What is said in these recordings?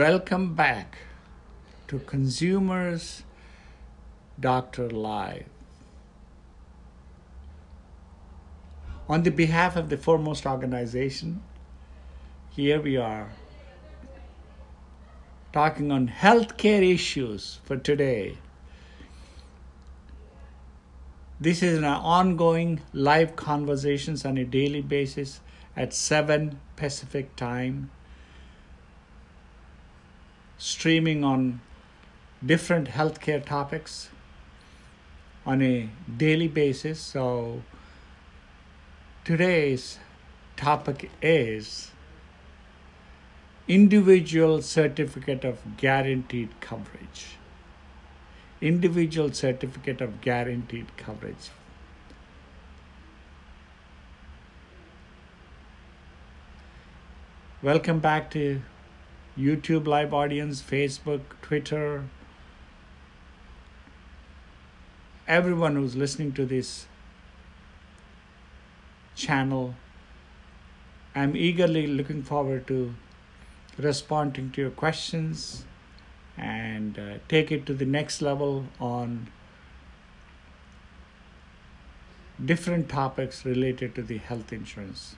Welcome back to Consumers Doctor Live. On the behalf of the foremost organization, here we are talking on healthcare issues for today. This is an ongoing live conversations on a daily basis at 7 Pacific time streaming on different healthcare topics on a daily basis. So today's topic is individual certificate of guaranteed coverage. Individual certificate of guaranteed coverage. Welcome back to YouTube live audience, Facebook, Twitter, everyone who's listening to this channel. I'm eagerly looking forward to responding to your questions and uh, take it to the next level on different topics related to the health insurance.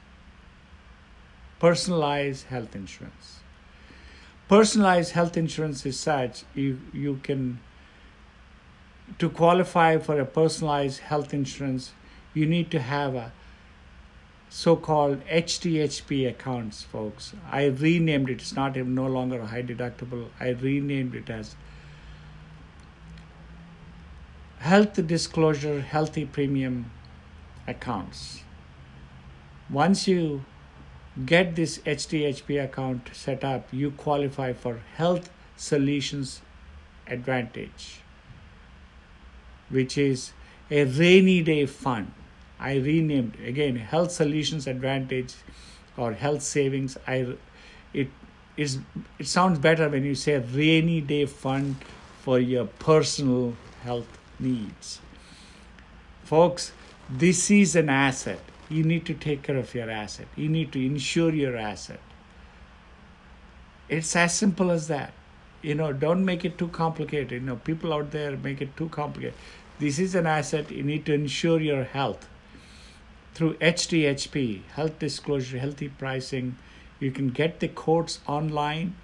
Personalized health insurance personalized health insurance is such you you can to qualify for a personalized health insurance you need to have a so-called HDHP accounts folks. I renamed it. It's not even no longer a high deductible. I renamed it as health disclosure healthy premium accounts. Once you get this HDHP account set up, you qualify for Health Solutions Advantage, which is a rainy day fund. I renamed again Health Solutions Advantage or Health Savings. I it is it sounds better when you say rainy day fund for your personal health needs. Folks, this is an asset you need to take care of your asset. You need to insure your asset. It's as simple as that. You know, don't make it too complicated. You know, people out there make it too complicated. This is an asset. You need to insure your health through HDHP, health disclosure, healthy pricing. You can get the quotes online.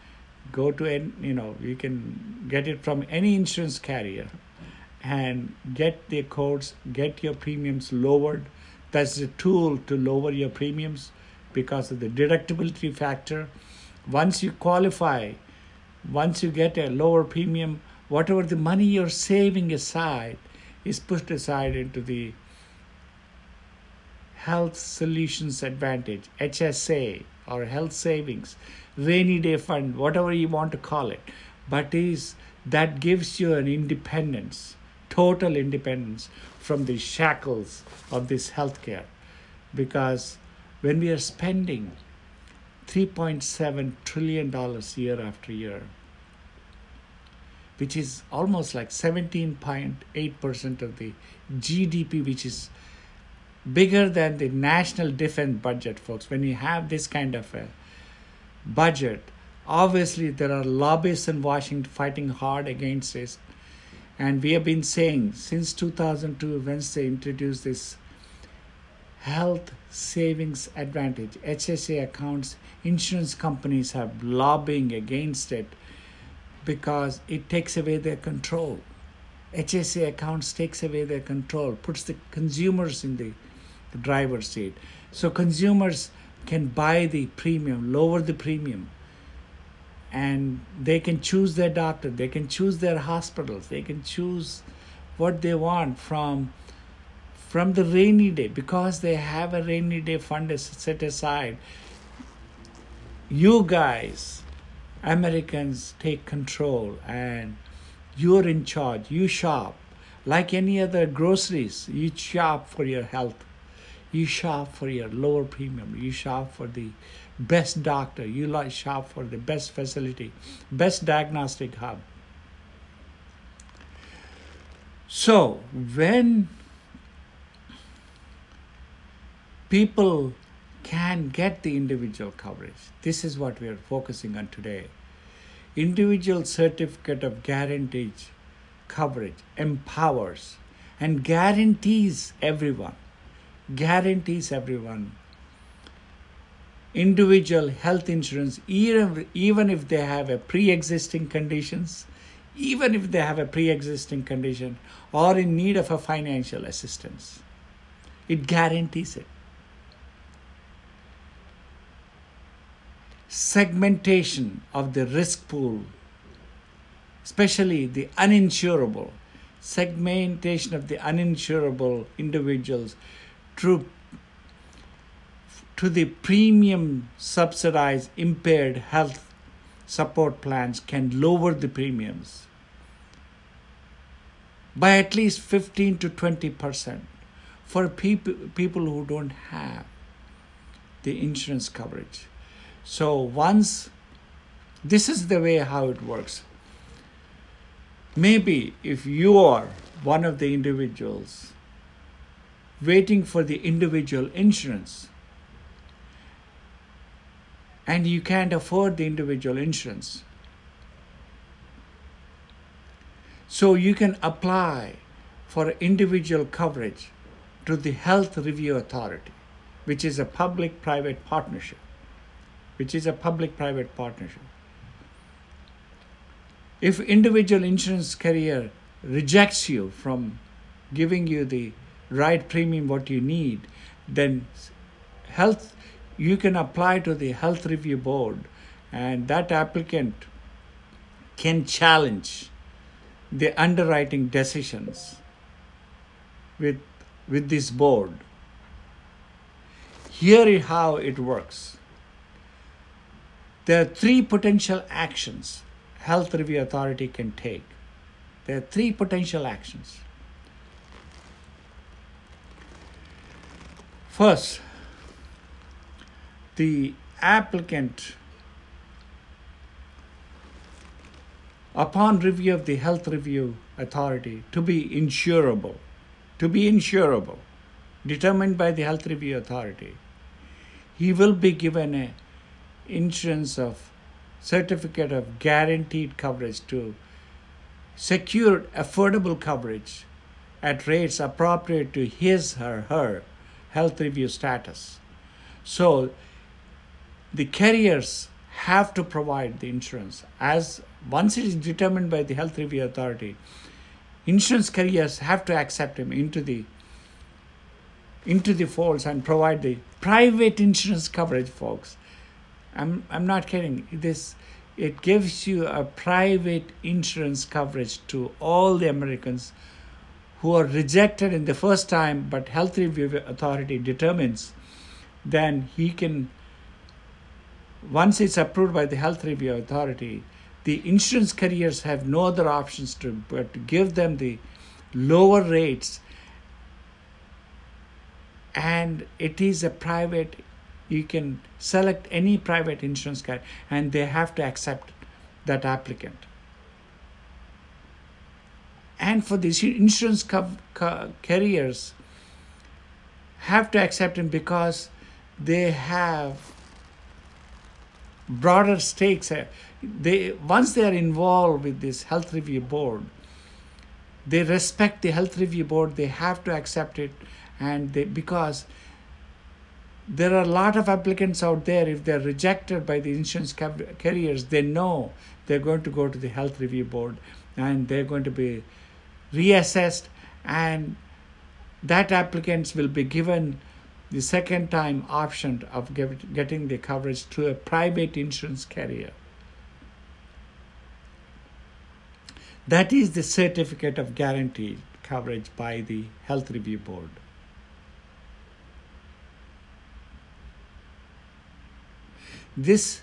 Go to, you know, you can get it from any insurance carrier and get the quotes, get your premiums lowered that's a tool to lower your premiums because of the deductibility factor. Once you qualify, once you get a lower premium, whatever the money you're saving aside is pushed aside into the Health Solutions Advantage, HSA, or Health Savings, Rainy Day Fund, whatever you want to call it. But is that gives you an independence, total independence from the shackles of this healthcare. Because when we are spending 3.7 trillion dollars year after year which is almost like 17.8% of the GDP which is bigger than the national defense budget folks when you have this kind of a budget obviously there are lobbyists in Washington fighting hard against this and we have been saying since 2002, once they introduced this health savings advantage, HSA accounts, insurance companies have lobbying against it because it takes away their control. HSA accounts takes away their control, puts the consumers in the, the driver's seat. So consumers can buy the premium, lower the premium and they can choose their doctor they can choose their hospitals they can choose what they want from from the rainy day. Because they have a rainy day fund set aside you guys americans take control and you're in charge. You shop like any other groceries. You shop for your health. You shop for your lower premium. You shop for the best doctor, you like shop for the best facility, best diagnostic hub. So when people can get the individual coverage, this is what we are focusing on today. individual certificate of guaranteed coverage empowers and guarantees everyone guarantees everyone individual health insurance even, even if they have a pre-existing conditions even if they have a pre-existing condition or in need of a financial assistance it guarantees it. Segmentation of the risk pool especially the uninsurable segmentation of the uninsurable individuals through to the premium subsidized impaired health support plans can lower the premiums by at least 15 to 20 percent for people people who don't have the insurance coverage. So once this is the way how it works. Maybe if you are one of the individuals waiting for the individual insurance and you can't afford the individual insurance. So you can apply for individual coverage to the Health Review Authority, which is a public private partnership. Which is a public private partnership. If individual insurance carrier rejects you from giving you the right premium what you need, then health you can apply to the health review board and that applicant can challenge the underwriting decisions with with this board. Here is how it works. There are three potential actions health review authority can take. There are three potential actions. First, the applicant, upon review of the health review authority, to be insurable, to be insurable, determined by the health review authority, he will be given a insurance of certificate of guaranteed coverage to secure affordable coverage at rates appropriate to his or her health review status. So the carriers have to provide the insurance. As once it is determined by the health review authority insurance carriers have to accept him into the into the folds and provide the private insurance coverage folks. I'm i'm not kidding. This it gives you a private insurance coverage to all the americans who are rejected in the first time but health review authority determines then he can once it's approved by the health review authority the insurance carriers have no other options to but to give them the lower rates. And it is a private you can select any private insurance carrier and they have to accept that applicant. And for these insurance co- co- carriers have to accept him because they have broader stakes eh, they once they are involved with this health review board they respect the health review board they have to accept it and they because there are a lot of applicants out there if they're rejected by the insurance carriers they know they're going to go to the health review board and they're going to be reassessed and that applicants will be given the second time option of get, getting the coverage through a private insurance carrier. That is the certificate of guaranteed coverage by the health review board. This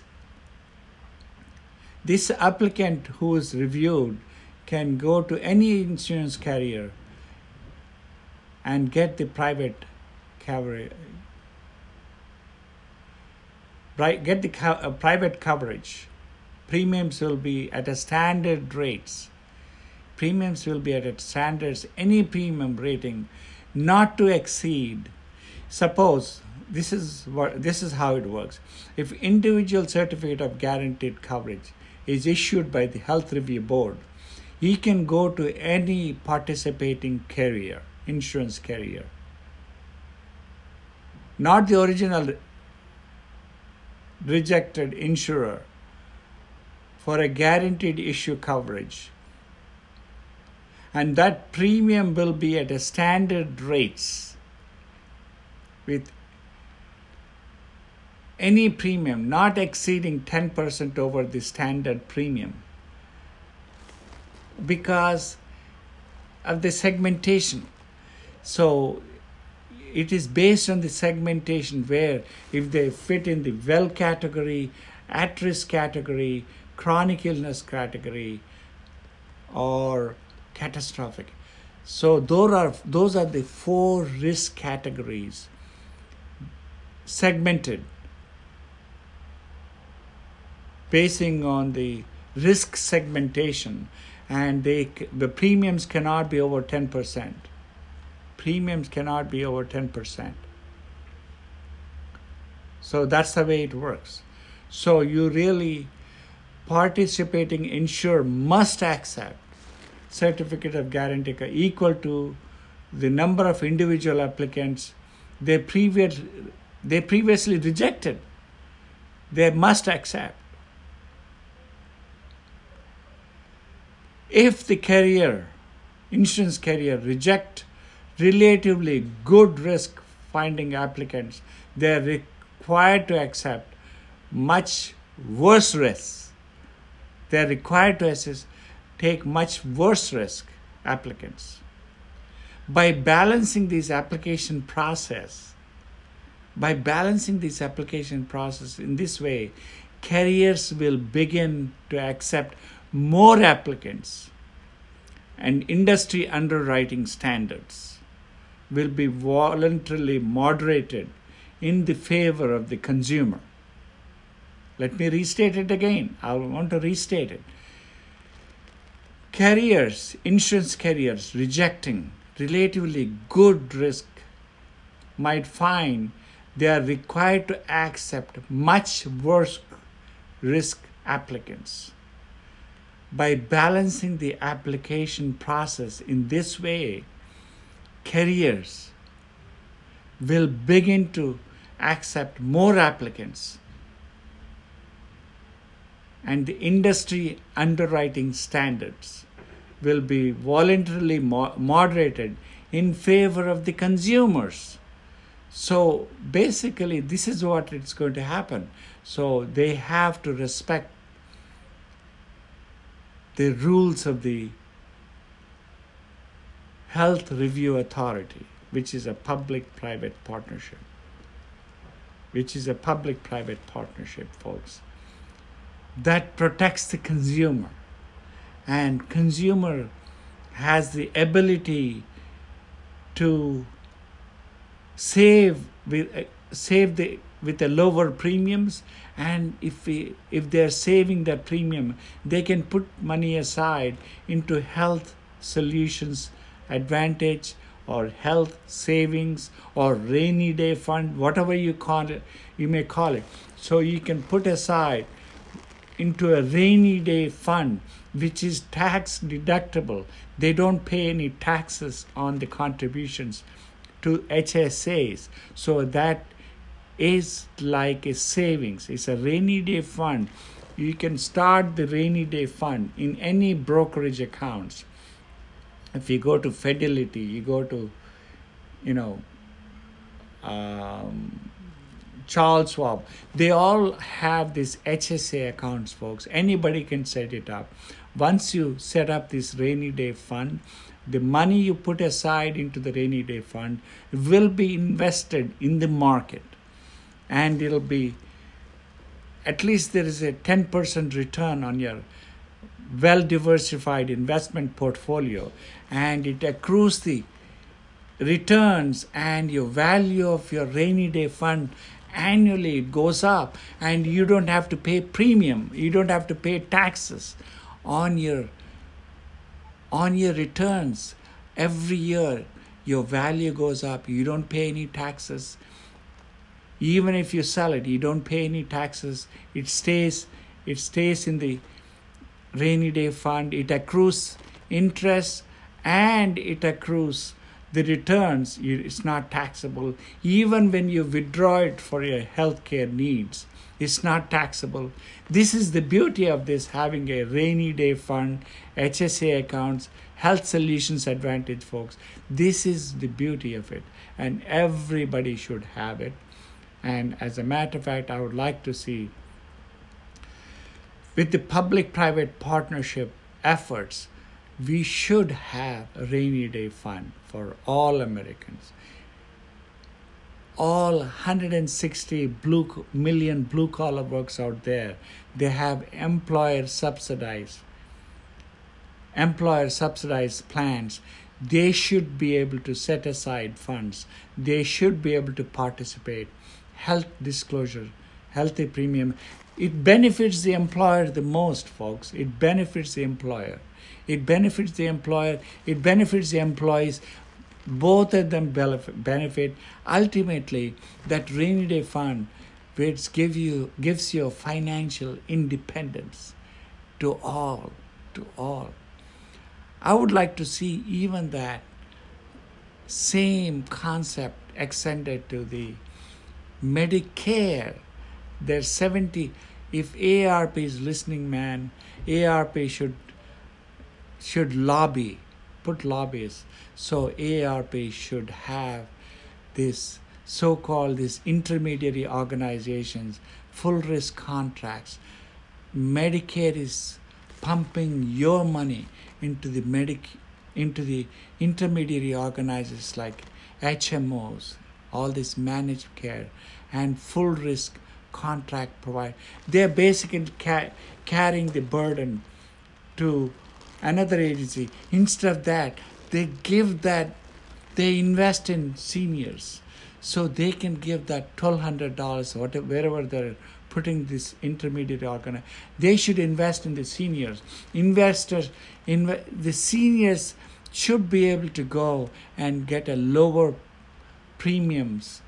this applicant who is reviewed can go to any insurance carrier and get the private coverage get the co- uh, private coverage. Premiums will be at a standard rates. Premiums will be at a standards any premium rating not to exceed. Suppose this is what this is how it works. If individual certificate of guaranteed coverage is issued by the Health Review Board, he can go to any participating carrier, insurance carrier. Not the original rejected insurer for a guaranteed issue coverage. And that premium will be at a standard rates with any premium not exceeding 10% over the standard premium because of the segmentation. So it is based on the segmentation where if they fit in the well category, at risk category, chronic illness category, or catastrophic. So those are those are the four risk categories segmented basing on the risk segmentation and they the premiums cannot be over 10% premiums cannot be over 10% so that's the way it works. So you really participating insurer must accept certificate of guarantee equal to the number of individual applicants they previous they previously rejected. They must accept. If the carrier, insurance carrier, reject relatively good risk finding applicants, they are required to accept much worse risks. They are required to assess, take much worse risk applicants. By balancing this application process, by balancing this application process in this way, carriers will begin to accept more applicants and industry underwriting standards will be voluntarily moderated in the favor of the consumer. Let me restate it again. I want to restate it. Carriers, insurance carriers rejecting relatively good risk might find they are required to accept much worse risk applicants by balancing the application process in this way, carriers will begin to accept more applicants and the industry underwriting standards will be voluntarily mo- moderated in favor of the consumers. So basically, this is what it's going to happen. So they have to respect the rules of the Health Review Authority, which is a public private partnership. Which is a public private partnership, folks, that protects the consumer. And consumer has the ability to save with uh, save the with the lower premiums and if we if they're saving that premium they can put money aside into health solutions advantage or health savings or rainy day fund whatever you call it you may call it so you can put aside into a rainy day fund which is tax deductible they don't pay any taxes on the contributions to HSAs so that is like a savings. It's a rainy day fund. You can start the rainy day fund in any brokerage accounts. If you go to Fidelity, you go to, you know, um, Charles Schwab, they all have these HSA accounts, folks. Anybody can set it up. Once you set up this rainy day fund, the money you put aside into the rainy day fund will be invested in the market and it'll be at least there is a 10% return on your well diversified investment portfolio and it accrues the returns and your value of your rainy day fund annually it goes up. And you don't have to pay premium. You don't have to pay taxes on your on your returns. Every year your value goes up. You don't pay any taxes. Even if you sell it you don't pay any taxes. It stays it stays in the rainy day fund, it accrues interest and it accrues the returns. It's not taxable. Even when you withdraw it for your healthcare needs, it's not taxable. This is the beauty of this having a rainy day fund, HSA accounts, health solutions advantage, folks. This is the beauty of it, and everybody should have it. And as a matter of fact, I would like to see with the public private partnership efforts, we should have a rainy day fund for all Americans. All 160 blue, million blue collar workers out there, they have employer subsidized employer subsidized plans they should be able to set aside funds they should be able to participate health disclosure healthy premium it benefits the employer the most, folks. It benefits the employer. It benefits the employer. It benefits the employees. Both of them benefit. Ultimately, that rainy day fund, which give you gives you financial independence to all, to all. I would like to see even that same concept extended to the Medicare there's 70 if ARP is listening man ARP should should lobby put lobbyists so AARP should have this so-called these intermediary organizations full risk contracts medicare is pumping your money into the medic into the intermediary organizers like hmos all this managed care and full risk contract provider. They're basically ca- carrying the burden to another agency. Instead of that, they give that, they invest in seniors so they can give that $1,200 whatever, wherever they're putting this intermediate organ. They should invest in the seniors. Investors, inv- the seniors should be able to go and get a lower premiums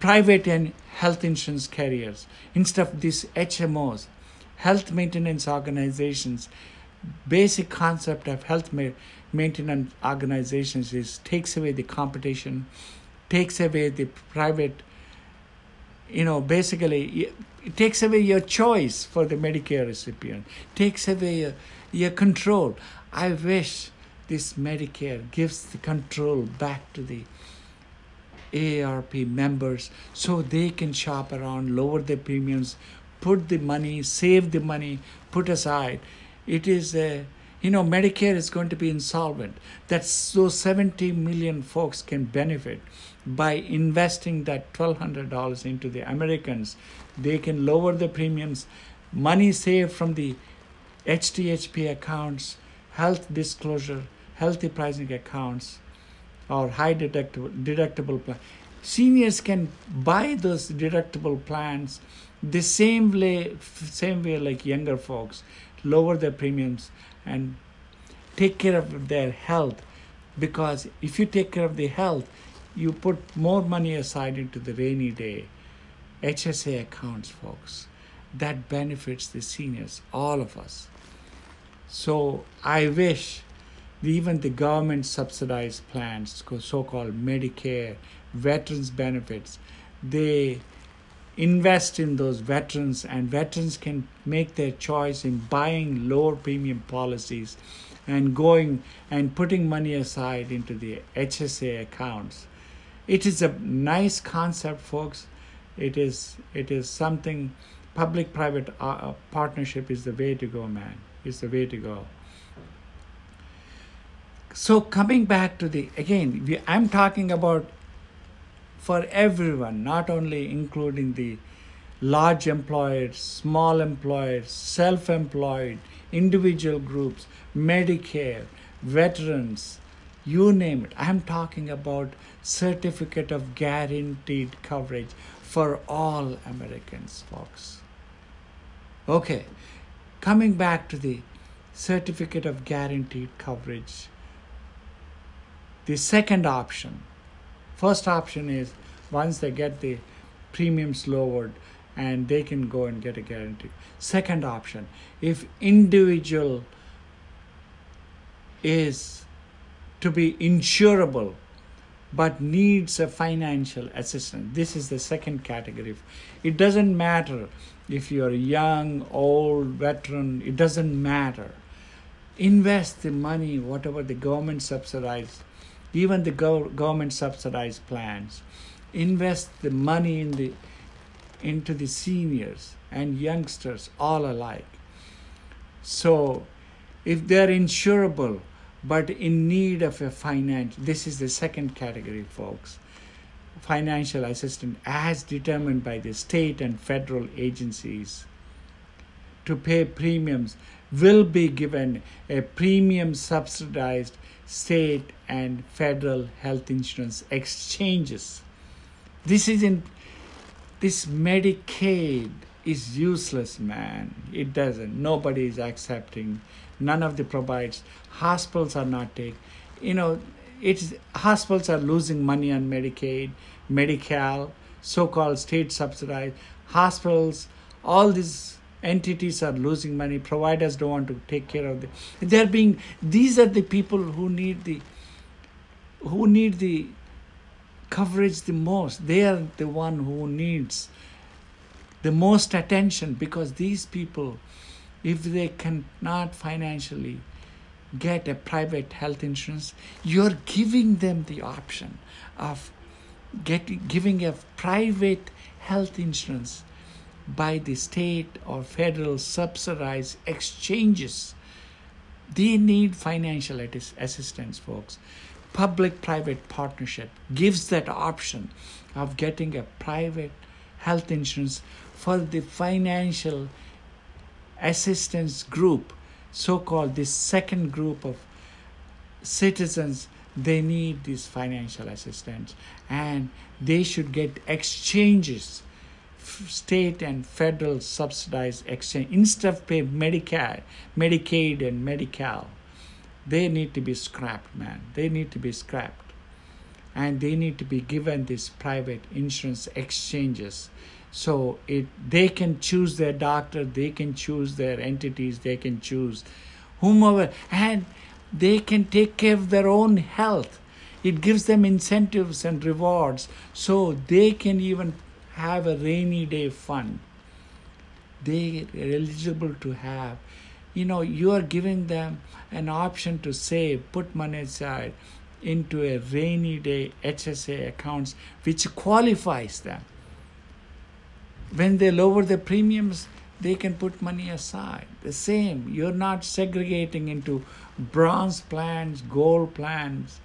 private and health insurance carriers instead of these HMOs, health maintenance organizations. Basic concept of health ma- maintenance organizations is takes away the competition, takes away the private. You know, basically, it takes away your choice for the Medicare recipient, takes away your, your control. I wish this Medicare gives the control back to the AARP members so they can shop around, lower their premiums, put the money, save the money, put aside. It is a you know medicare is going to be insolvent that's those 70 million folks can benefit by investing that $1200 into the americans they can lower the premiums money saved from the hdhp accounts health disclosure healthy pricing accounts or high deductible deductible plan. Seniors can buy those deductible plans the same way, same way like younger folks, lower their premiums and take care of their health. Because if you take care of the health, you put more money aside into the rainy day HSA accounts, folks. That benefits the seniors, all of us. So I wish even the government subsidized plans, so called Medicare, veterans benefits, they invest in those veterans, and veterans can make their choice in buying lower premium policies and going and putting money aside into the HSA accounts. It is a nice concept, folks. It is it is something public-private uh, partnership is the way to go, man. Is the way to go so coming back to the again we, i'm talking about for everyone not only including the large employers small employers self-employed individual groups medicare veterans you name it. I'm talking about certificate of guaranteed coverage for all americans folks. Okay coming back to the certificate of guaranteed coverage the second option, first option is once they get the premiums lowered and they can go and get a guarantee. Second option, if individual is to be insurable but needs a financial assistance. This is the second category. It doesn't matter if you're young, old, veteran, it doesn't matter. Invest the money, whatever the government subsidized, even the government subsidized plans. Invest the money in the into the seniors and youngsters all alike. So if they're insurable, but in need of a finance. This is the second category, folks. Financial assistance as determined by the state and federal agencies to pay premiums will be given a premium subsidized state and federal health insurance exchanges. This isn't this Medicaid is useless, man. It doesn't. Nobody is accepting none of the provides hospitals are not taking you know it's hospitals are losing money on medicaid Medi-Cal so-called state subsidized hospitals all these entities are losing money providers don't want to take care of them they're being these are the people who need the who need the coverage the most they are the one who needs the most attention because these people if they cannot financially get a private health insurance, you're giving them the option of getting giving a private health insurance by the state or federal subsidized exchanges. They need financial assistance, folks. Public private partnership gives that option of getting a private health insurance for the financial assistance group, so called this second group of citizens, they need this financial assistance and they should get exchanges state and federal subsidized exchange instead of pay Medicare, Medicaid and Medi-Cal, they need to be scrapped, man. They need to be scrapped. And they need to be given these private insurance exchanges so it they can choose their doctor they can choose their entities they can choose whomever and they can take care of their own health it gives them incentives and rewards so they can even have a rainy day fund they are eligible to have you know you are giving them an option to save put money aside into a rainy day hsa accounts which qualifies them when they lower the premiums, they can put money aside. The same, you're not segregating into bronze plans, gold plans,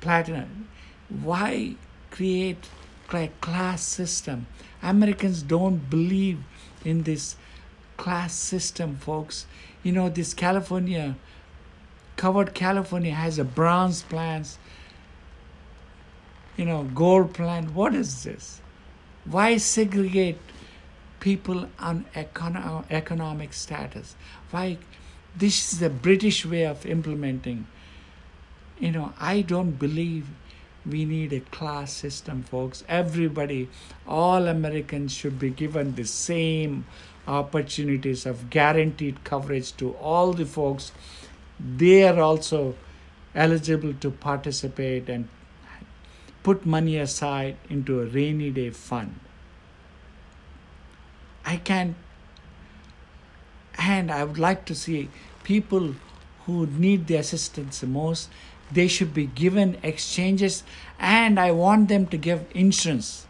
platinum. Why create a class system? Americans don't believe in this class system, folks. You know, this California, covered California has a bronze plans, you know, gold plan. What is this? Why segregate people on econo- economic status? Why? This is the British way of implementing. You know, I don't believe we need a class system, folks. Everybody, all Americans should be given the same opportunities of guaranteed coverage to all the folks. They are also eligible to participate and put money aside into a rainy day fund. I can, and I would like to see people who need the assistance the most, they should be given exchanges, and I want them to give insurance.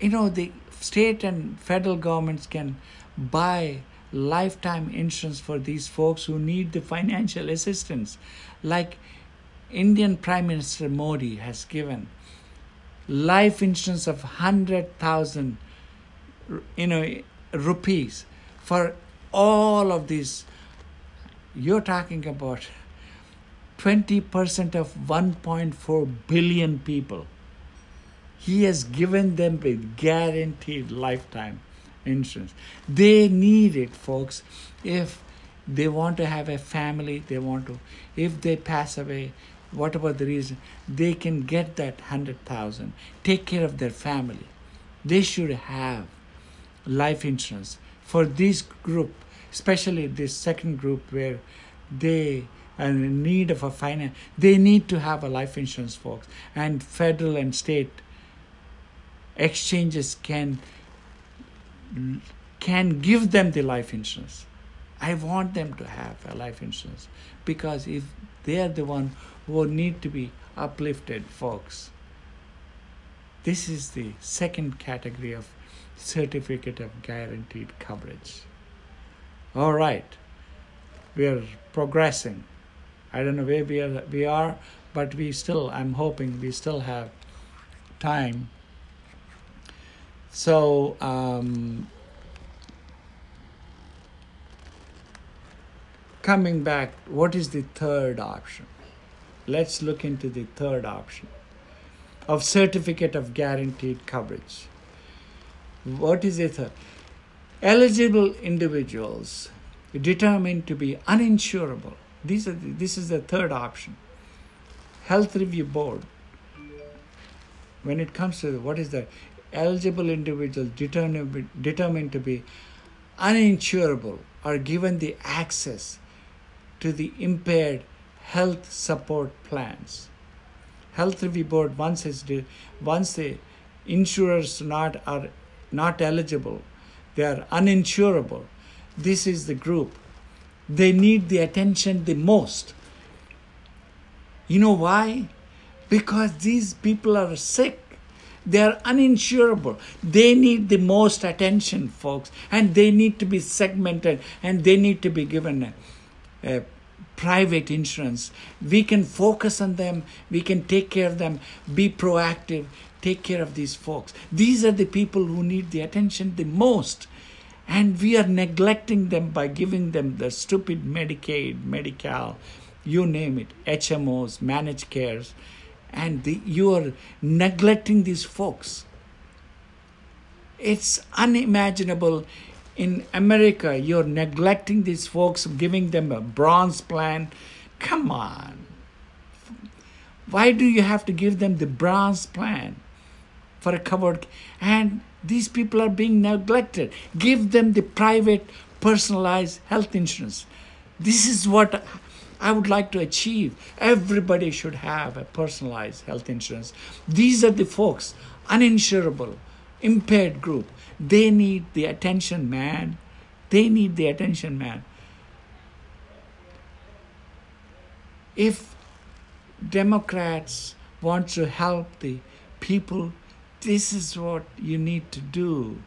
You know, the state and federal governments can buy lifetime insurance for these folks who need the financial assistance. Like Indian Prime Minister Modi has given life insurance of 100,000 you know rupees for all of these you're talking about 20% of 1.4 billion people he has given them a guaranteed lifetime insurance. They need it folks. If they want to have a family they want to. If they pass away whatever the reason, they can get that 100,000, take care of their family. they should have life insurance for this group, especially this second group where they are in need of a finance. They need to have a life insurance, folks, and federal and state exchanges can can give them the life insurance. I want them to have a life insurance because if they are the one who need to be uplifted, folks. This is the second category of certificate of guaranteed coverage. All right, we are progressing. I don't know where we are, we are, but we still, I'm hoping we still have time. So, um, coming back, what is the third option? Let's look into the third option of certificate of guaranteed coverage. What is it? Eligible individuals determined to be uninsurable. These are the, this is the third option. Health Review Board. When it comes to what is the eligible individuals determined, determined to be uninsurable are given the access to the impaired health support plans. Health Review Board once is once the insurers not are not eligible, they are uninsurable. This is the group. They need the attention the most. You know why? Because these people are sick. They are uninsurable. They need the most attention, folks, and they need to be segmented and they need to be given a, a private insurance. We can focus on them, we can take care of them, be proactive, take care of these folks. These are the people who need the attention the most. And we are neglecting them by giving them the stupid Medicaid, Medi-Cal, you name it, HMOs, managed cares, and the, you are neglecting these folks. It's unimaginable. In America, you're neglecting these folks, giving them a bronze plan. Come on. Why do you have to give them the bronze plan? for a covered and these people are being neglected give them the private personalized health insurance this is what I would like to achieve. Everybody should have a personalized health insurance. These are the folks, uninsurable, impaired group. They need the attention, man. They need the attention, man. If Democrats want to help the people this is what you need to do.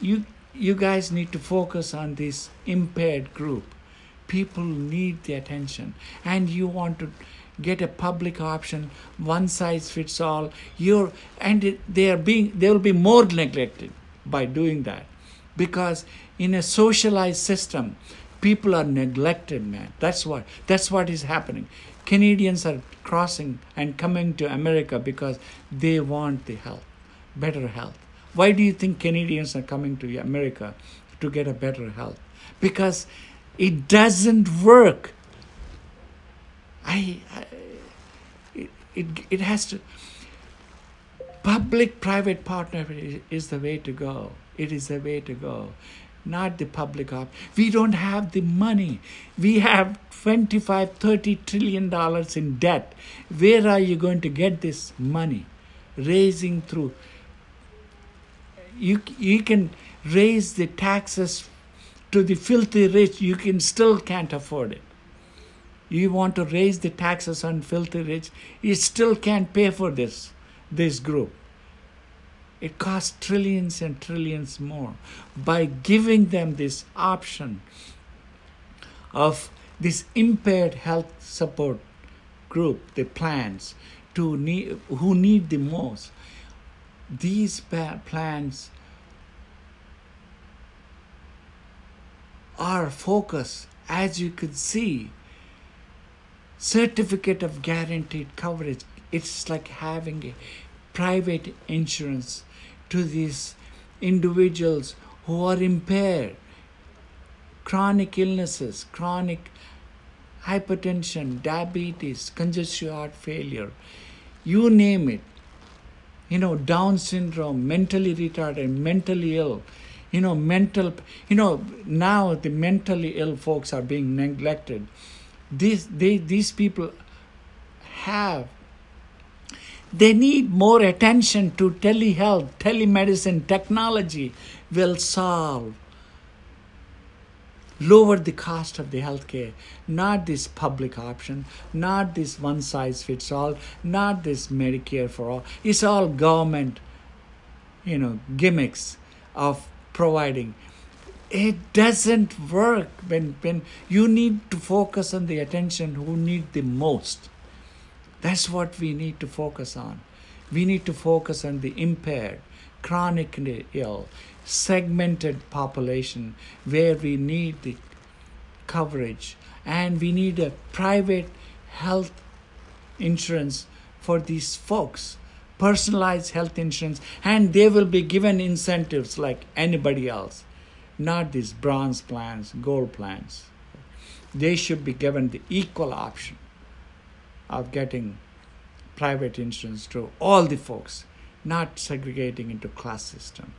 You, you guys need to focus on this impaired group. People need the attention, and you want to get a public option, one size fits all. You're and they are being they will be more neglected by doing that, because in a socialized system, people are neglected. Man, that's what that's what is happening. Canadians are crossing and coming to America because they want the health, better health. Why do you think Canadians are coming to America to get a better health? Because it doesn't work. I, I it, it, it has to public private partnership is the way to go. It is the way to go not the public op. We don't have the money. We have 25, 30 trillion dollars in debt. Where are you going to get this money? Raising through. You, you can raise the taxes to the filthy rich, you can still can't afford it. You want to raise the taxes on filthy rich, you still can't pay for this, this group. It costs trillions and trillions more. By giving them this option of this impaired health support group, the plans, to need, who need the most, these plans are focus, as you could see, certificate of guaranteed coverage. It's like having a private insurance to these individuals who are impaired, chronic illnesses, chronic hypertension, diabetes, congestive heart failure, you name it. you know, Down syndrome, mentally retarded, mentally ill, you know, mental, you know, now the mentally ill folks are being neglected. These, they, these people have they need more attention to telehealth, telemedicine, technology will solve lower the cost of the healthcare not this public option not this one size fits all not this medicare for all it's all government you know gimmicks of providing. It doesn't work when when you need to focus on the attention who need the most. That's what we need to focus on. We need to focus on the impaired chronically ill segmented population where we need the coverage. And we need a private health insurance for these folks personalized health insurance and they will be given incentives like anybody else not these bronze plans gold plans they should be given the equal option of getting private insurance to all the folks not segregating into class system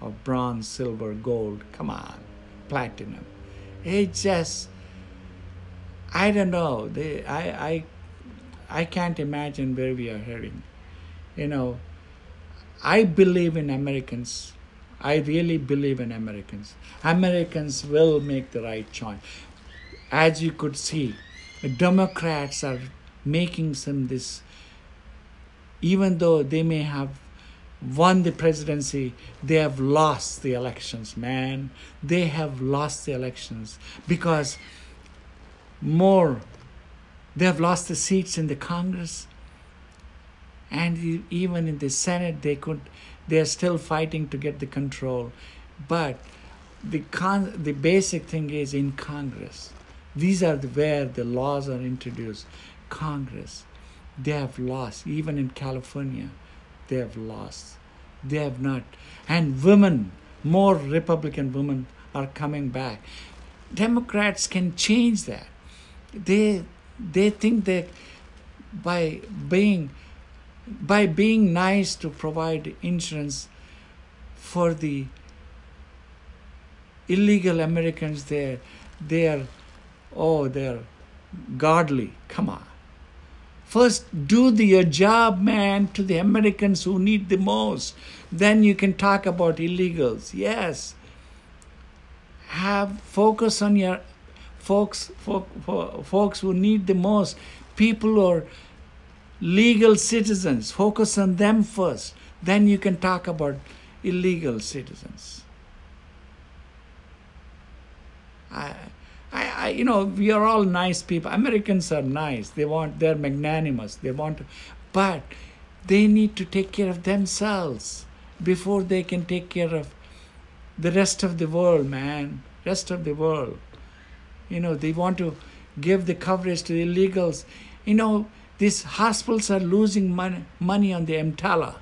of bronze, silver, gold. Come on, platinum. It just, I don't know. They, I, I, I can't imagine where we are heading. You know, I believe in Americans. I really believe in Americans. Americans will make the right choice. As you could see, Democrats are making some this, even though they may have won the presidency, they have lost the elections, man. They have lost the elections because more, they have lost the seats in the Congress and even in the Senate, they could, they are still fighting to get the control. But the con, the basic thing is in Congress. These are the, where the laws are introduced. Congress, they have lost. Even in California, they have lost. They have not. And women, more Republican women are coming back. Democrats can change that. They they think that by being by being nice to provide insurance for the illegal Americans there, they are oh they're godly. Come on. First, do the, your job, man, to the Americans who need the most. Then you can talk about illegals. Yes. Have focus on your folks, folk, folks who need the most. People who are legal citizens. Focus on them first. Then you can talk about illegal citizens. I, I, I, you know, we are all nice people. Americans are nice. They want, they're magnanimous. They want, to, but they need to take care of themselves before they can take care of the rest of the world, man. Rest of the world. You know, they want to give the coverage to the illegals. You know, these hospitals are losing money, money on the EMTALA.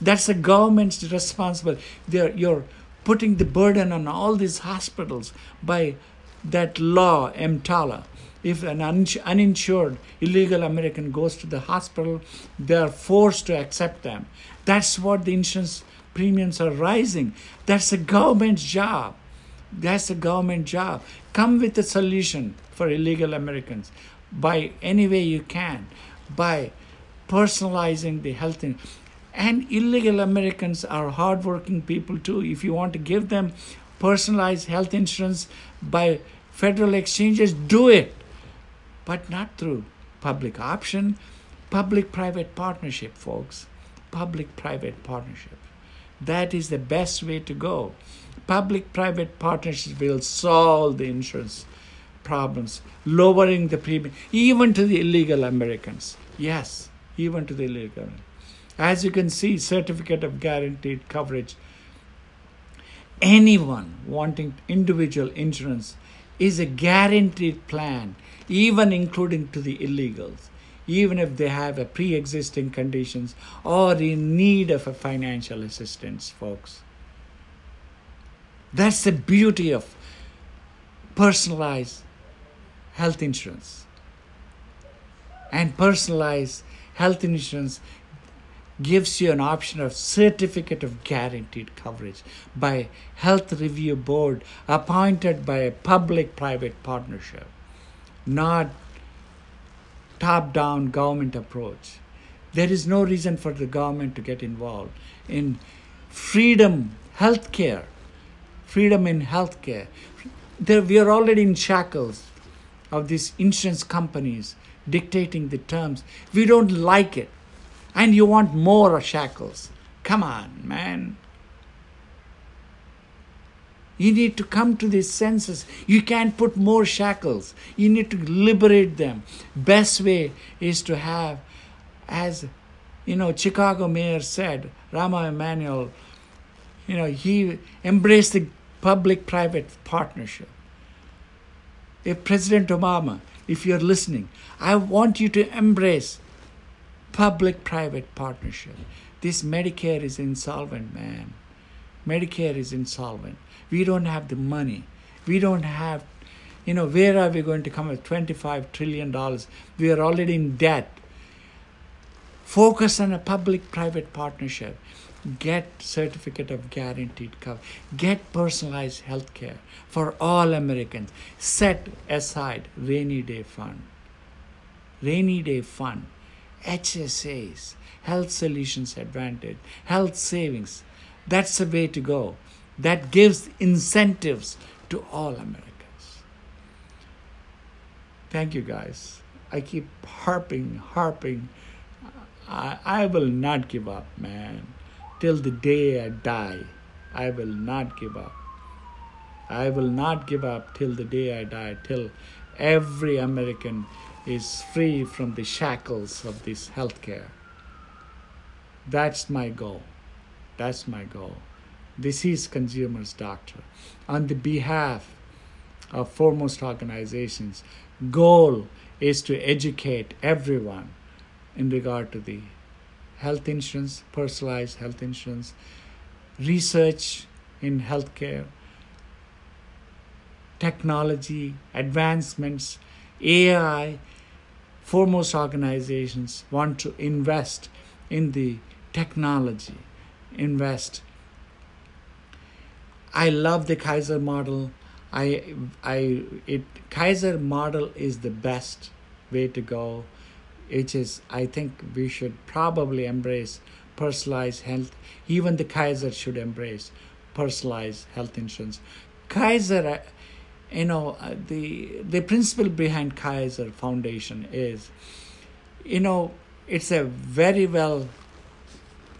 That's the government's responsible. They're, you're putting the burden on all these hospitals by that law, EMTALA. If an uninsured illegal American goes to the hospital, they are forced to accept them. That's what the insurance premiums are rising. That's a government job. That's a government job. Come with a solution for illegal Americans by any way you can, by personalizing the health. In- and illegal Americans are hardworking people too. If you want to give them personalized health insurance by federal exchanges, do it, but not through public option, public private partnership, folks. Public private partnership. That is the best way to go. Public private partnerships will solve the insurance problems, lowering the premium, even to the illegal Americans. Yes, even to the illegal. As you can see, certificate of guaranteed coverage. Anyone wanting individual insurance is a guaranteed plan, even including to the illegals, even if they have a pre-existing conditions or in need of a financial assistance, folks. That's the beauty of personalized health insurance. And personalized health insurance gives you an option of certificate of guaranteed coverage by health review board appointed by a public private partnership not top down government approach there is no reason for the government to get involved in freedom healthcare freedom in healthcare there, we are already in shackles of these insurance companies dictating the terms we don't like it and you want more shackles. Come on, man. You need to come to these senses. You can't put more shackles. You need to liberate them. Best way is to have, as you know, Chicago mayor said, Rahm Emanuel, you know, he embraced the public-private partnership. If President Obama, if you're listening, I want you to embrace public private partnership. This Medicare is insolvent, man. Medicare is insolvent. We don't have the money. We don't have, you know, where are we going to come with $25 trillion? We are already in debt. Focus on a public private partnership. Get certificate of guaranteed cover. Get personalized health care for all Americans. Set aside rainy day fund. Rainy day fund HSAs, Health Solutions Advantage, Health Savings. That's the way to go. That gives incentives to all Americans. Thank you, guys. I keep harping, harping. I, I will not give up, man. Till the day I die, I will not give up. I will not give up till the day I die, till every American is free from the shackles of this healthcare. That's my goal. That's my goal. This is Consumers Doctor. On the behalf of foremost organizations, goal is to educate everyone in regard to the health insurance, personalized health insurance, research in healthcare, technology, advancements, AI, foremost organizations want to invest in the technology, invest. I love the Kaiser model. I, I, it, Kaiser model is the best way to go. It is, I think we should probably embrace personalized health. Even the Kaiser should embrace personalized health insurance. Kaiser you know uh, the the principle behind Kaiser Foundation is you know it's a very well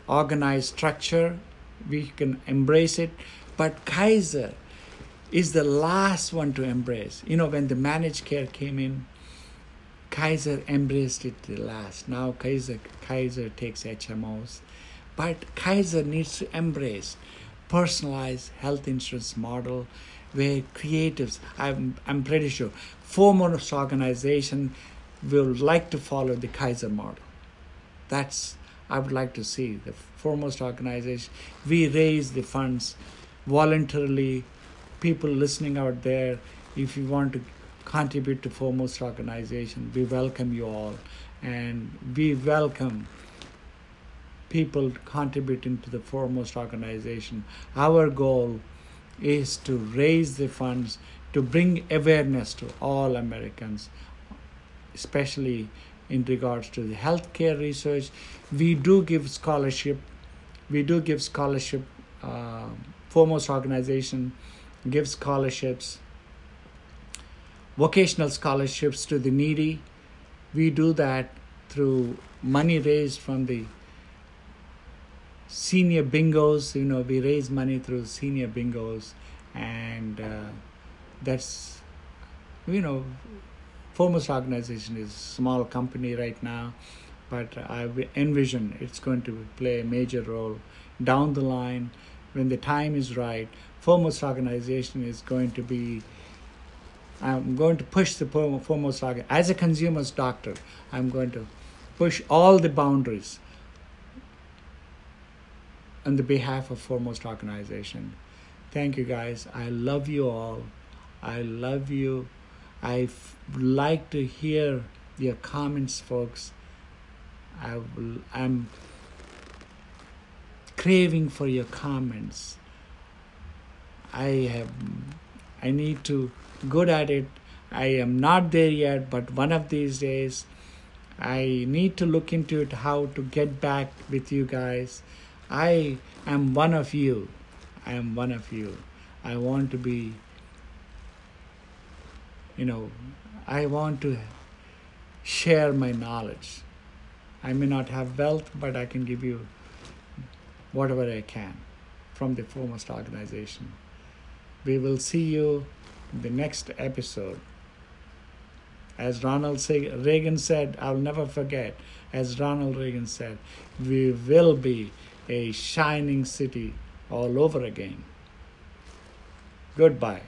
organized structure we can embrace it but Kaiser is the last one to embrace you know when the managed care came in Kaiser embraced it the last now Kaiser Kaiser takes HMOs but Kaiser needs to embrace personalized health insurance model where creatives, I'm, I'm pretty sure, foremost organization will like to follow the Kaiser model. That's, I would like to see the foremost organization. We raise the funds voluntarily. People listening out there, if you want to contribute to foremost organization, we welcome you all. And we welcome people contributing to the foremost organization. Our goal is to raise the funds to bring awareness to all Americans, especially in regards to the healthcare research. We do give scholarship. We do give scholarship. Uh, foremost organization gives scholarships, vocational scholarships to the needy. We do that through money raised from the senior bingos. You know, we raise money through senior bingos, and uh, that's you know, foremost organization is small company right now, but I envision it's going to play a major role down the line when the time is right. Foremost organization is going to be. I'm going to push the foremost organization as a consumer's doctor. I'm going to push all the boundaries on the behalf of Foremost Organization. Thank you guys. I love you all. I love you. I like to hear your comments, folks. I will, I'm craving for your comments. I have I need to good at it. I am not there yet, but one of these days I need to look into it how to get back with you guys. I am one of you. I am one of you. I want to be you know, I want to share my knowledge. I may not have wealth, but I can give you whatever I can from the foremost organization. We will see you the next episode. As Ronald Reagan said, I'll never forget, as Ronald Reagan said, we will be a shining city all over again. Goodbye.